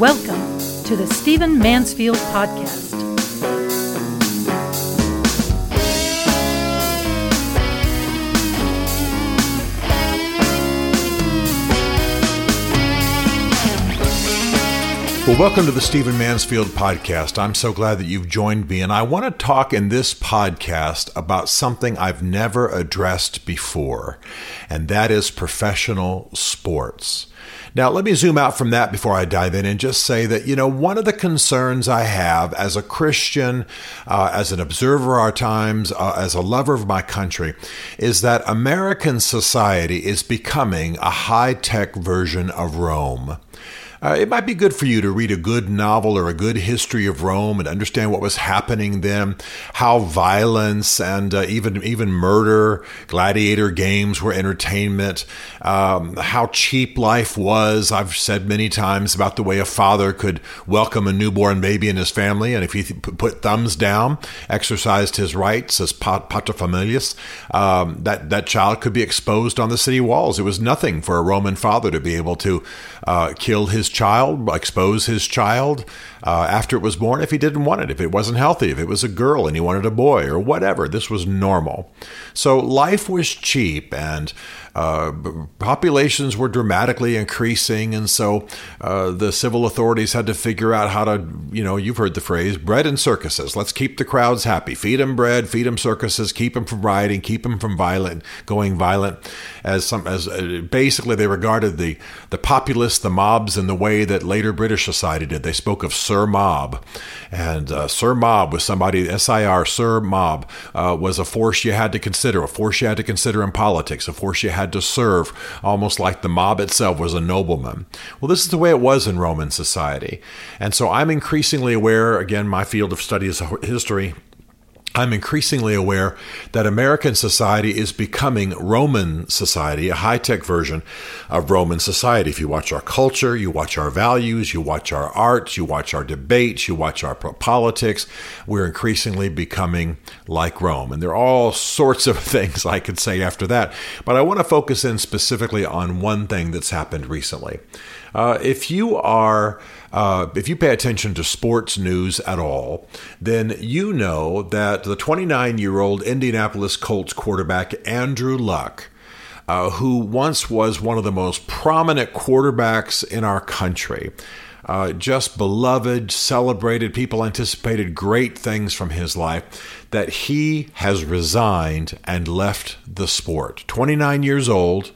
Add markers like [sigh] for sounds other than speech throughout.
Welcome to the Stephen Mansfield Podcast. Well, welcome to the Stephen Mansfield podcast. I'm so glad that you've joined me, and I want to talk in this podcast about something I've never addressed before, and that is professional sports. Now, let me zoom out from that before I dive in and just say that, you know, one of the concerns I have as a Christian, uh, as an observer of our times, uh, as a lover of my country, is that American society is becoming a high tech version of Rome. Uh, it might be good for you to read a good novel or a good history of Rome and understand what was happening then, how violence and uh, even even murder, gladiator games were entertainment, um, how cheap life was. I've said many times about the way a father could welcome a newborn baby in his family, and if he th- put thumbs down, exercised his rights as paterfamilias, um, that that child could be exposed on the city walls. It was nothing for a Roman father to be able to uh, kill his child, expose his child uh, after it was born if he didn't want it, if it wasn't healthy, if it was a girl and he wanted a boy or whatever. This was normal. So life was cheap and uh, populations were dramatically increasing, and so uh, the civil authorities had to figure out how to, you know, you've heard the phrase bread and circuses. Let's keep the crowds happy. Feed them bread, feed them circuses, keep them from rioting, keep them from violent, going violent. As some, as uh, basically they regarded the the populace, the mobs, in the way that later British society did. They spoke of Sir Mob, and uh, Sir Mob was somebody. SIR Sir Mob uh, was a force you had to consider, a force you had to consider in politics, a force you had had to serve, almost like the mob itself was a nobleman. Well, this is the way it was in Roman society. And so I'm increasingly aware, again, my field of study is history. I'm increasingly aware that American society is becoming Roman society, a high tech version of Roman society. If you watch our culture, you watch our values, you watch our arts, you watch our debates, you watch our politics, we're increasingly becoming like Rome. And there are all sorts of [laughs] things I could say after that. But I want to focus in specifically on one thing that's happened recently. Uh, if you are uh, if you pay attention to sports news at all, then you know that the 29 year old Indianapolis Colts quarterback Andrew Luck, uh, who once was one of the most prominent quarterbacks in our country, uh, just beloved, celebrated. People anticipated great things from his life. That he has resigned and left the sport. 29 years old,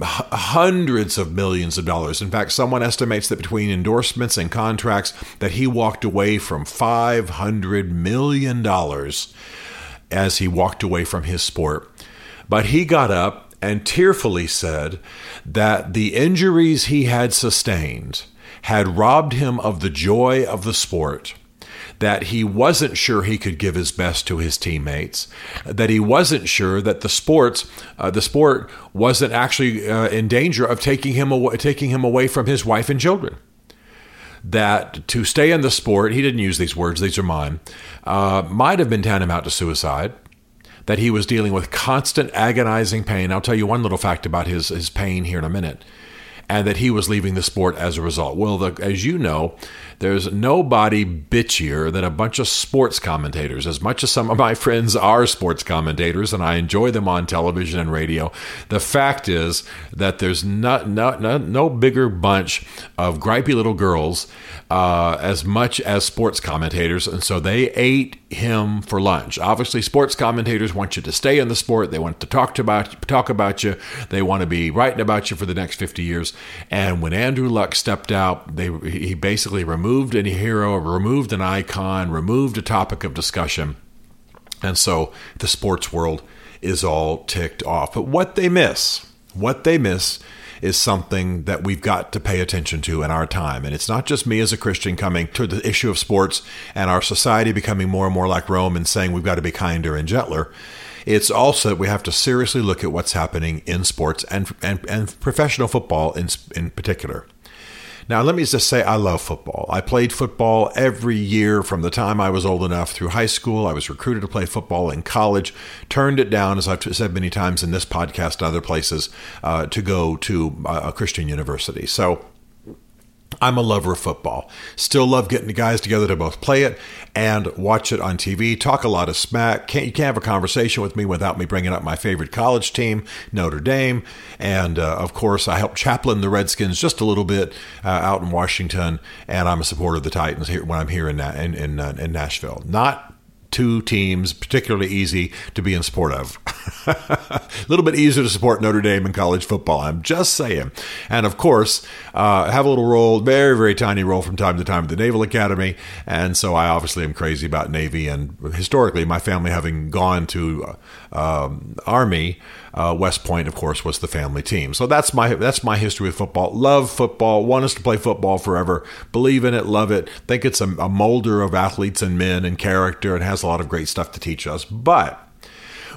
hundreds of millions of dollars. In fact, someone estimates that between endorsements and contracts that he walked away from 500 million dollars as he walked away from his sport. But he got up and tearfully said that the injuries he had sustained had robbed him of the joy of the sport that he wasn't sure he could give his best to his teammates, that he wasn't sure that the sports, uh, the sport wasn't actually uh, in danger of taking him away, taking him away from his wife and children. That to stay in the sport, he didn't use these words; these are mine. Uh, might have been tantamount to suicide. That he was dealing with constant agonizing pain. I'll tell you one little fact about his his pain here in a minute and that he was leaving the sport as a result. Well, the, as you know, there's nobody bitchier than a bunch of sports commentators. As much as some of my [laughs] friends are sports commentators, and I enjoy them on television and radio, the fact is that there's not, not, not no bigger bunch of gripey little girls uh, as much as sports commentators, and so they ate him for lunch. Obviously, sports commentators want you to stay in the sport. They want to talk to about talk about you. They want to be writing about you for the next fifty years. And when Andrew Luck stepped out, they he basically removed any hero, removed an icon, removed a topic of discussion, and so the sports world is all ticked off. But what they miss, what they miss is something that we've got to pay attention to in our time. And it's not just me as a Christian coming to the issue of sports and our society becoming more and more like Rome and saying we've got to be kinder and gentler. It's also that we have to seriously look at what's happening in sports and, and, and professional football in, in particular. Now, let me just say I love football. I played football every year from the time I was old enough through high school. I was recruited to play football in college, turned it down, as I've said many times in this podcast and other places, uh, to go to a Christian university. So, I'm a lover of football. Still love getting the guys together to both play it and watch it on TV. Talk a lot of smack. Can't, you can't have a conversation with me without me bringing up my favorite college team, Notre Dame. And uh, of course, I help chaplain the Redskins just a little bit uh, out in Washington. And I'm a supporter of the Titans here when I'm here in in in, uh, in Nashville. Not two teams particularly easy to be in support of. [laughs] a little bit easier to support Notre Dame in college football. I'm just saying. And of course, uh, have a little role, very, very tiny role from time to time at the Naval Academy. And so I obviously am crazy about Navy. And historically, my family having gone to uh, um, Army, uh, West Point, of course, was the family team. So that's my that's my history with football. Love football. Want us to play football forever. Believe in it. Love it. Think it's a, a molder of athletes and men and character, and has a lot of great stuff to teach us. But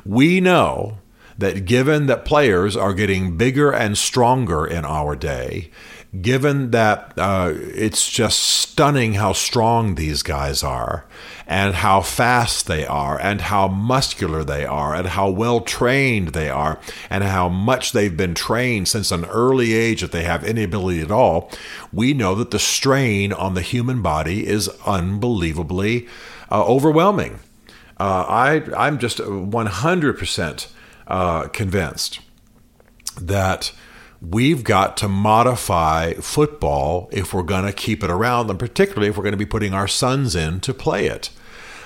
we know that given that players are getting bigger and stronger in our day, given that uh, it's just stunning how strong these guys are, and how fast they are, and how muscular they are, and how well trained they are, and how much they've been trained since an early age if they have any ability at all, we know that the strain on the human body is unbelievably uh, overwhelming. Uh, I, I'm just 100% uh, convinced that we've got to modify football if we're going to keep it around, and particularly if we're going to be putting our sons in to play it.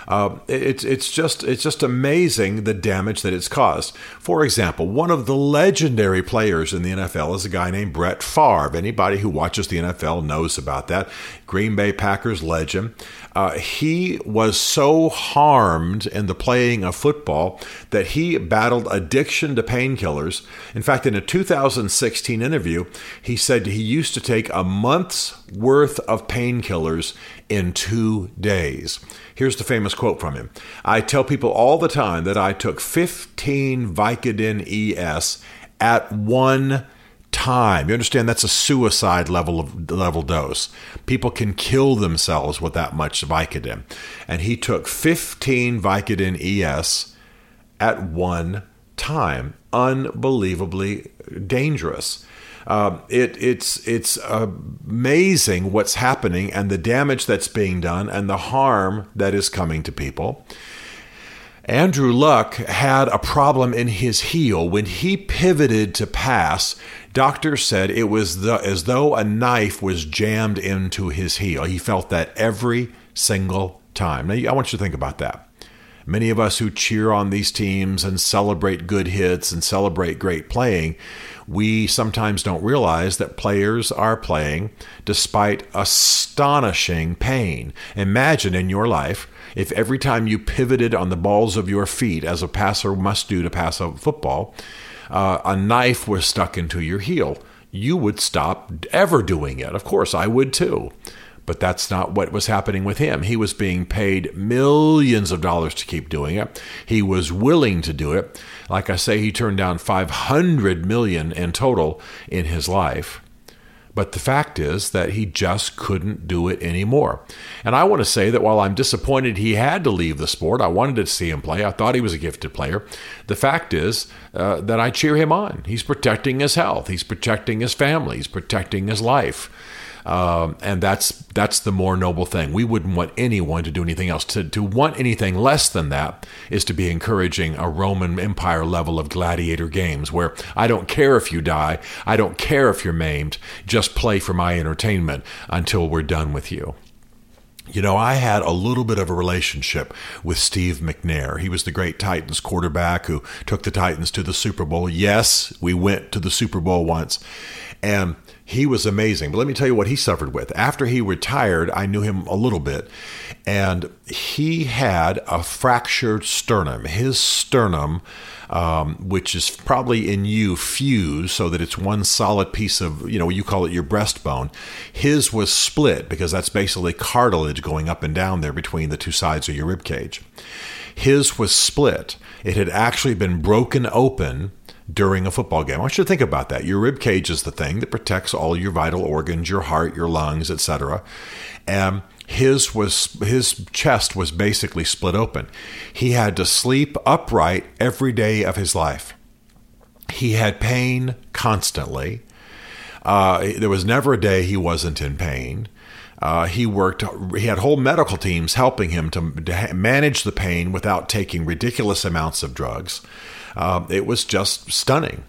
Uh, it's it's just it's just amazing the damage that it's caused. For example, one of the legendary players in the NFL is a guy named Brett Favre. Anybody who watches the NFL knows about that. Green Bay Packers legend. Uh, he was so harmed in the playing of football that he battled addiction to painkillers. In fact, in a 2016 interview, he said he used to take a month's worth of painkillers in two days. Here's the famous quote from him I tell people all the time that I took 15 Vicodin ES at one time. You understand that's a suicide level of level dose. People can kill themselves with that much Vicodin. And he took 15 Vicodin ES at one time. Unbelievably dangerous. Uh, it, it's it's amazing what's happening and the damage that's being done and the harm that is coming to people. Andrew Luck had a problem in his heel when he pivoted to pass. Doctors said it was the, as though a knife was jammed into his heel. He felt that every single time. Now, I want you to think about that. Many of us who cheer on these teams and celebrate good hits and celebrate great playing, we sometimes don't realize that players are playing despite astonishing pain. Imagine in your life if every time you pivoted on the balls of your feet, as a passer must do to pass a football, uh, a knife was stuck into your heel, you would stop ever doing it. Of course, I would too. But that's not what was happening with him. He was being paid millions of dollars to keep doing it. He was willing to do it. Like I say, he turned down 500 million in total in his life. But the fact is that he just couldn't do it anymore. And I want to say that while I'm disappointed he had to leave the sport, I wanted to see him play. I thought he was a gifted player. The fact is uh, that I cheer him on. He's protecting his health, he's protecting his family, he's protecting his life. Um, and that's that's the more noble thing. We wouldn't want anyone to do anything else. To to want anything less than that is to be encouraging a Roman Empire level of gladiator games where I don't care if you die, I don't care if you're maimed, just play for my entertainment until we're done with you. You know, I had a little bit of a relationship with Steve McNair. He was the great Titans quarterback who took the Titans to the Super Bowl. Yes, we went to the Super Bowl once. And he was amazing. But let me tell you what he suffered with. After he retired, I knew him a little bit, and he had a fractured sternum. His sternum, um, which is probably in you fused so that it's one solid piece of, you know, you call it your breastbone, his was split because that's basically cartilage going up and down there between the two sides of your rib cage. His was split. It had actually been broken open during a football game. I want you to think about that. Your rib cage is the thing that protects all your vital organs, your heart, your lungs, etc. And his was his chest was basically split open. He had to sleep upright every day of his life. He had pain constantly. Uh, there was never a day he wasn't in pain. Uh, he worked. He had whole medical teams helping him to, to manage the pain without taking ridiculous amounts of drugs. Uh, it was just stunning.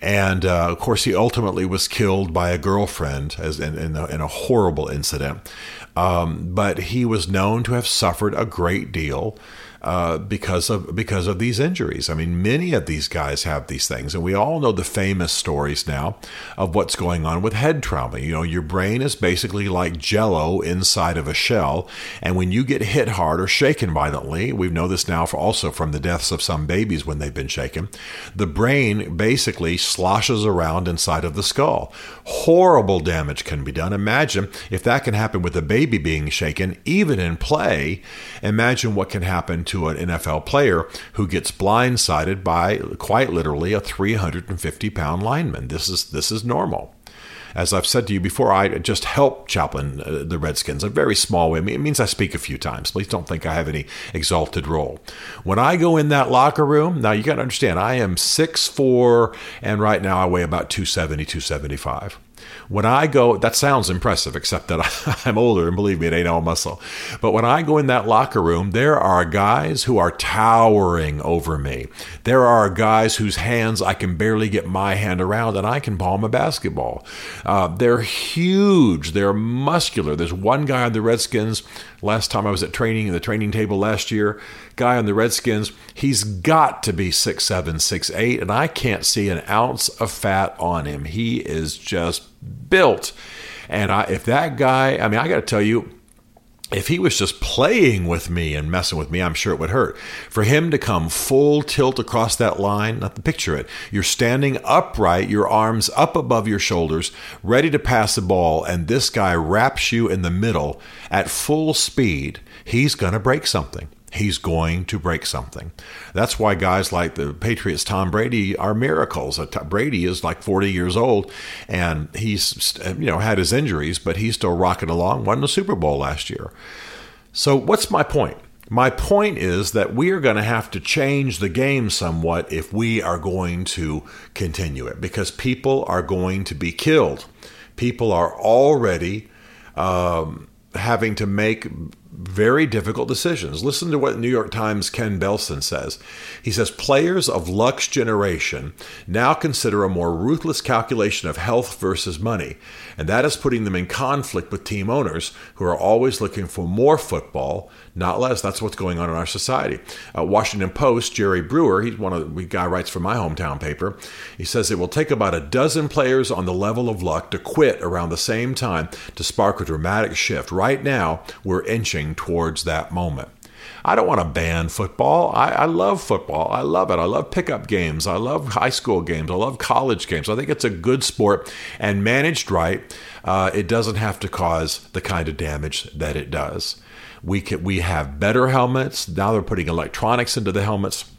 And uh, of course, he ultimately was killed by a girlfriend as in, in, a, in a horrible incident. Um, but he was known to have suffered a great deal uh, because of because of these injuries. I mean, many of these guys have these things, and we all know the famous stories now of what's going on with head trauma. You know, your brain is basically like Jello inside of a shell, and when you get hit hard or shaken violently, we know this now for also from the deaths of some babies when they've been shaken. The brain basically sloshes around inside of the skull. Horrible damage can be done. Imagine if that can happen with a baby being shaken, even in play. Imagine what can happen to to an NFL player who gets blindsided by quite literally a 350 pound lineman. This is this is normal. As I've said to you before, I just help chaplain uh, the Redskins a very small way. It means I speak a few times. Please don't think I have any exalted role. When I go in that locker room, now you got to understand, I am 6'4", and right now I weigh about 270, 275. When I go, that sounds impressive, except that [laughs] I'm older, and believe me, it ain't all muscle. But when I go in that locker room, there are guys who are towering over me. There are guys whose hands I can barely get my hand around, and I can palm a basketball. Uh, they're huge. They're muscular. There's one guy on the Redskins. Last time I was at training, in the training table last year, guy on the Redskins, he's got to be six seven, six eight, and I can't see an ounce of fat on him. He is just built. And I, if that guy, I mean, I got to tell you, if he was just playing with me and messing with me, I'm sure it would hurt. For him to come full tilt across that line, not to picture it, you're standing upright, your arms up above your shoulders, ready to pass the ball, and this guy wraps you in the middle at full speed, he's going to break something he's going to break something. That's why guys like the Patriots, Tom Brady, are miracles. Uh, Brady is like 40 years old, and he's you know had his injuries, but he's still rocking along. Won the Super Bowl last year. So what's my point? My point is that we are going to have to change the game somewhat if we are going to continue it because people are going to be killed. People are already um, having to make very difficult decisions. Listen to what New York Times Ken Belson says. He says players of Luck's generation now consider a more ruthless calculation of health versus money, and that is putting them in conflict with team owners who are always looking for more football, not less. That's what's going on in our society. Uh, Washington Post, Jerry Brewer, he's one of the guy writes for my hometown paper. He says it will take about a dozen players on the level of Luck to quit around the same time to spark a dramatic shift. Right now, we're inching towards that moment. I don't want to ban football. I, I, love football. I love it. I love pickup games. I love high school games. I love college games. I think it's a good sport and managed right, uh, it doesn't have to cause the kind of damage that it does. We can, we have better helmets. Now they're putting electronics into the helmets.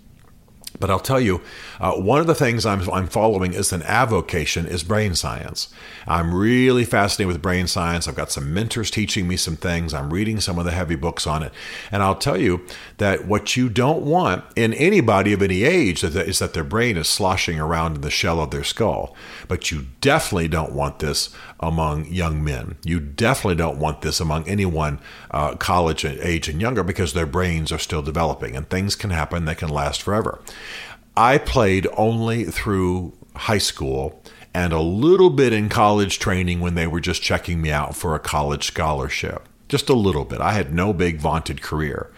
But I'll tell you, uh, one of the things I'm, I'm following is an avocation is brain science. I'm really fascinated with brain science. I've got some mentors teaching me some things. I'm reading some of the heavy books on it. And I'll tell you that what you don't want in anybody of any age is that their brain is sloshing around in the shell of their skull. But you definitely don't want this among young men. You definitely don't want this among anyone uh, college age and younger because their brains are still developing and things can happen that can last forever. I played only through high school and a little bit in college training when they were just checking me out for a college scholarship. Just a little bit. I had no big vaunted career.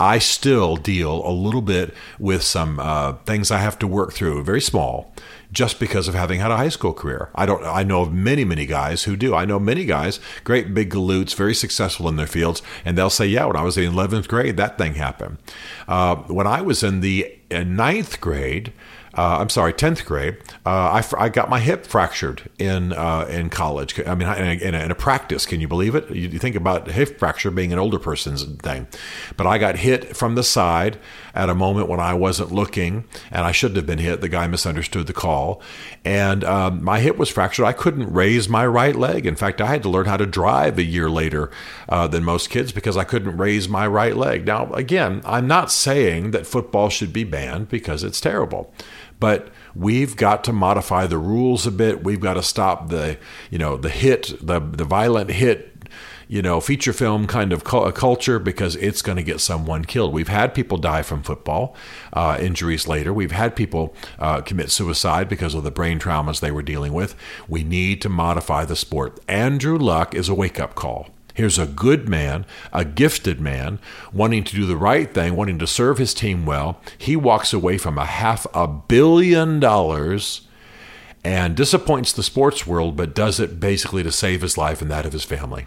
I still deal a little bit with some uh, things I have to work through, very small, just because of having had a high school career. I don't. I know of many, many guys who do. I know many guys, great big galoots, very successful in their fields, and they'll say, "Yeah, when I was in eleventh grade, that thing happened." Uh, when I was in the uh, ninth grade, uh, I'm sorry, tenth grade, uh, I, I got my hip fractured in uh, in college. I mean, in a, in, a, in a, practice. Can you believe it? You, you, think about hip fracture being an older person's thing, but I got hit from the side at a moment when I wasn't looking, and I shouldn't have been hit. The guy misunderstood the call, and um, my hip was fractured. I couldn't raise my right leg. In fact, I had to learn how to drive a year later uh, than most kids because I couldn't raise my right leg. Now, again, I'm not saying that football should be banned because it's terrible. But we've got to modify the rules a bit. We've got to stop the, you know, the hit, the the violent hit you know, feature film kind of culture because it's going to get someone killed. We've had people die from football uh, injuries later. We've had people uh, commit suicide because of the brain traumas they were dealing with. We need to modify the sport. Andrew Luck is a wake up call. Here's a good man, a gifted man, wanting to do the right thing, wanting to serve his team well. He walks away from a half a billion dollars and disappoints the sports world, but does it basically to save his life and that of his family.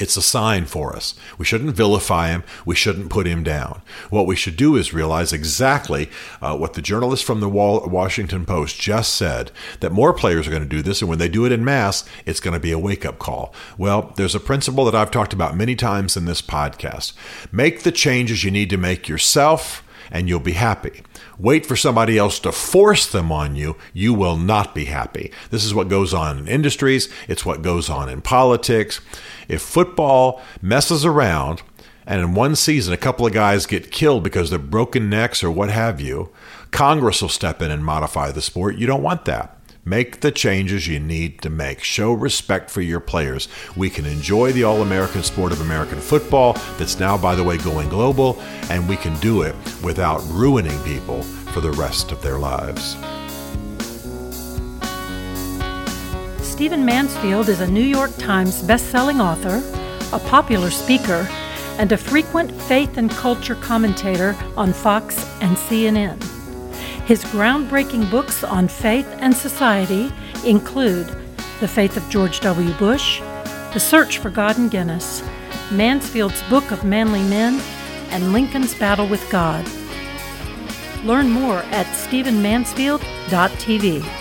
It's a sign for us. We shouldn't vilify him. We shouldn't put him down. What we should do is realize exactly uh, what the journalist from the Washington Post just said that more players are going to do this, and when they do it in mass, it's going to be a wake up call. Well, there's a principle that I've talked about many times in this podcast make the changes you need to make yourself, and you'll be happy wait for somebody else to force them on you, you will not be happy. This is what goes on in industries, it's what goes on in politics. If football messes around, and in one season a couple of guys get killed because of broken necks or what have you, Congress will step in and modify the sport. You don't want that. Make the changes you need to make. Show respect for your players. We can enjoy the All American sport of American football, that's now, by the way, going global, and we can do it without ruining people for the rest of their lives. Stephen Mansfield is a New York Times bestselling author, a popular speaker, and a frequent faith and culture commentator on Fox and CNN. His groundbreaking books on faith and society include The Faith of George W. Bush, The Search for God and Guinness, Mansfield's Book of Manly Men, and Lincoln's Battle with God. Learn more at stephenmansfield.tv.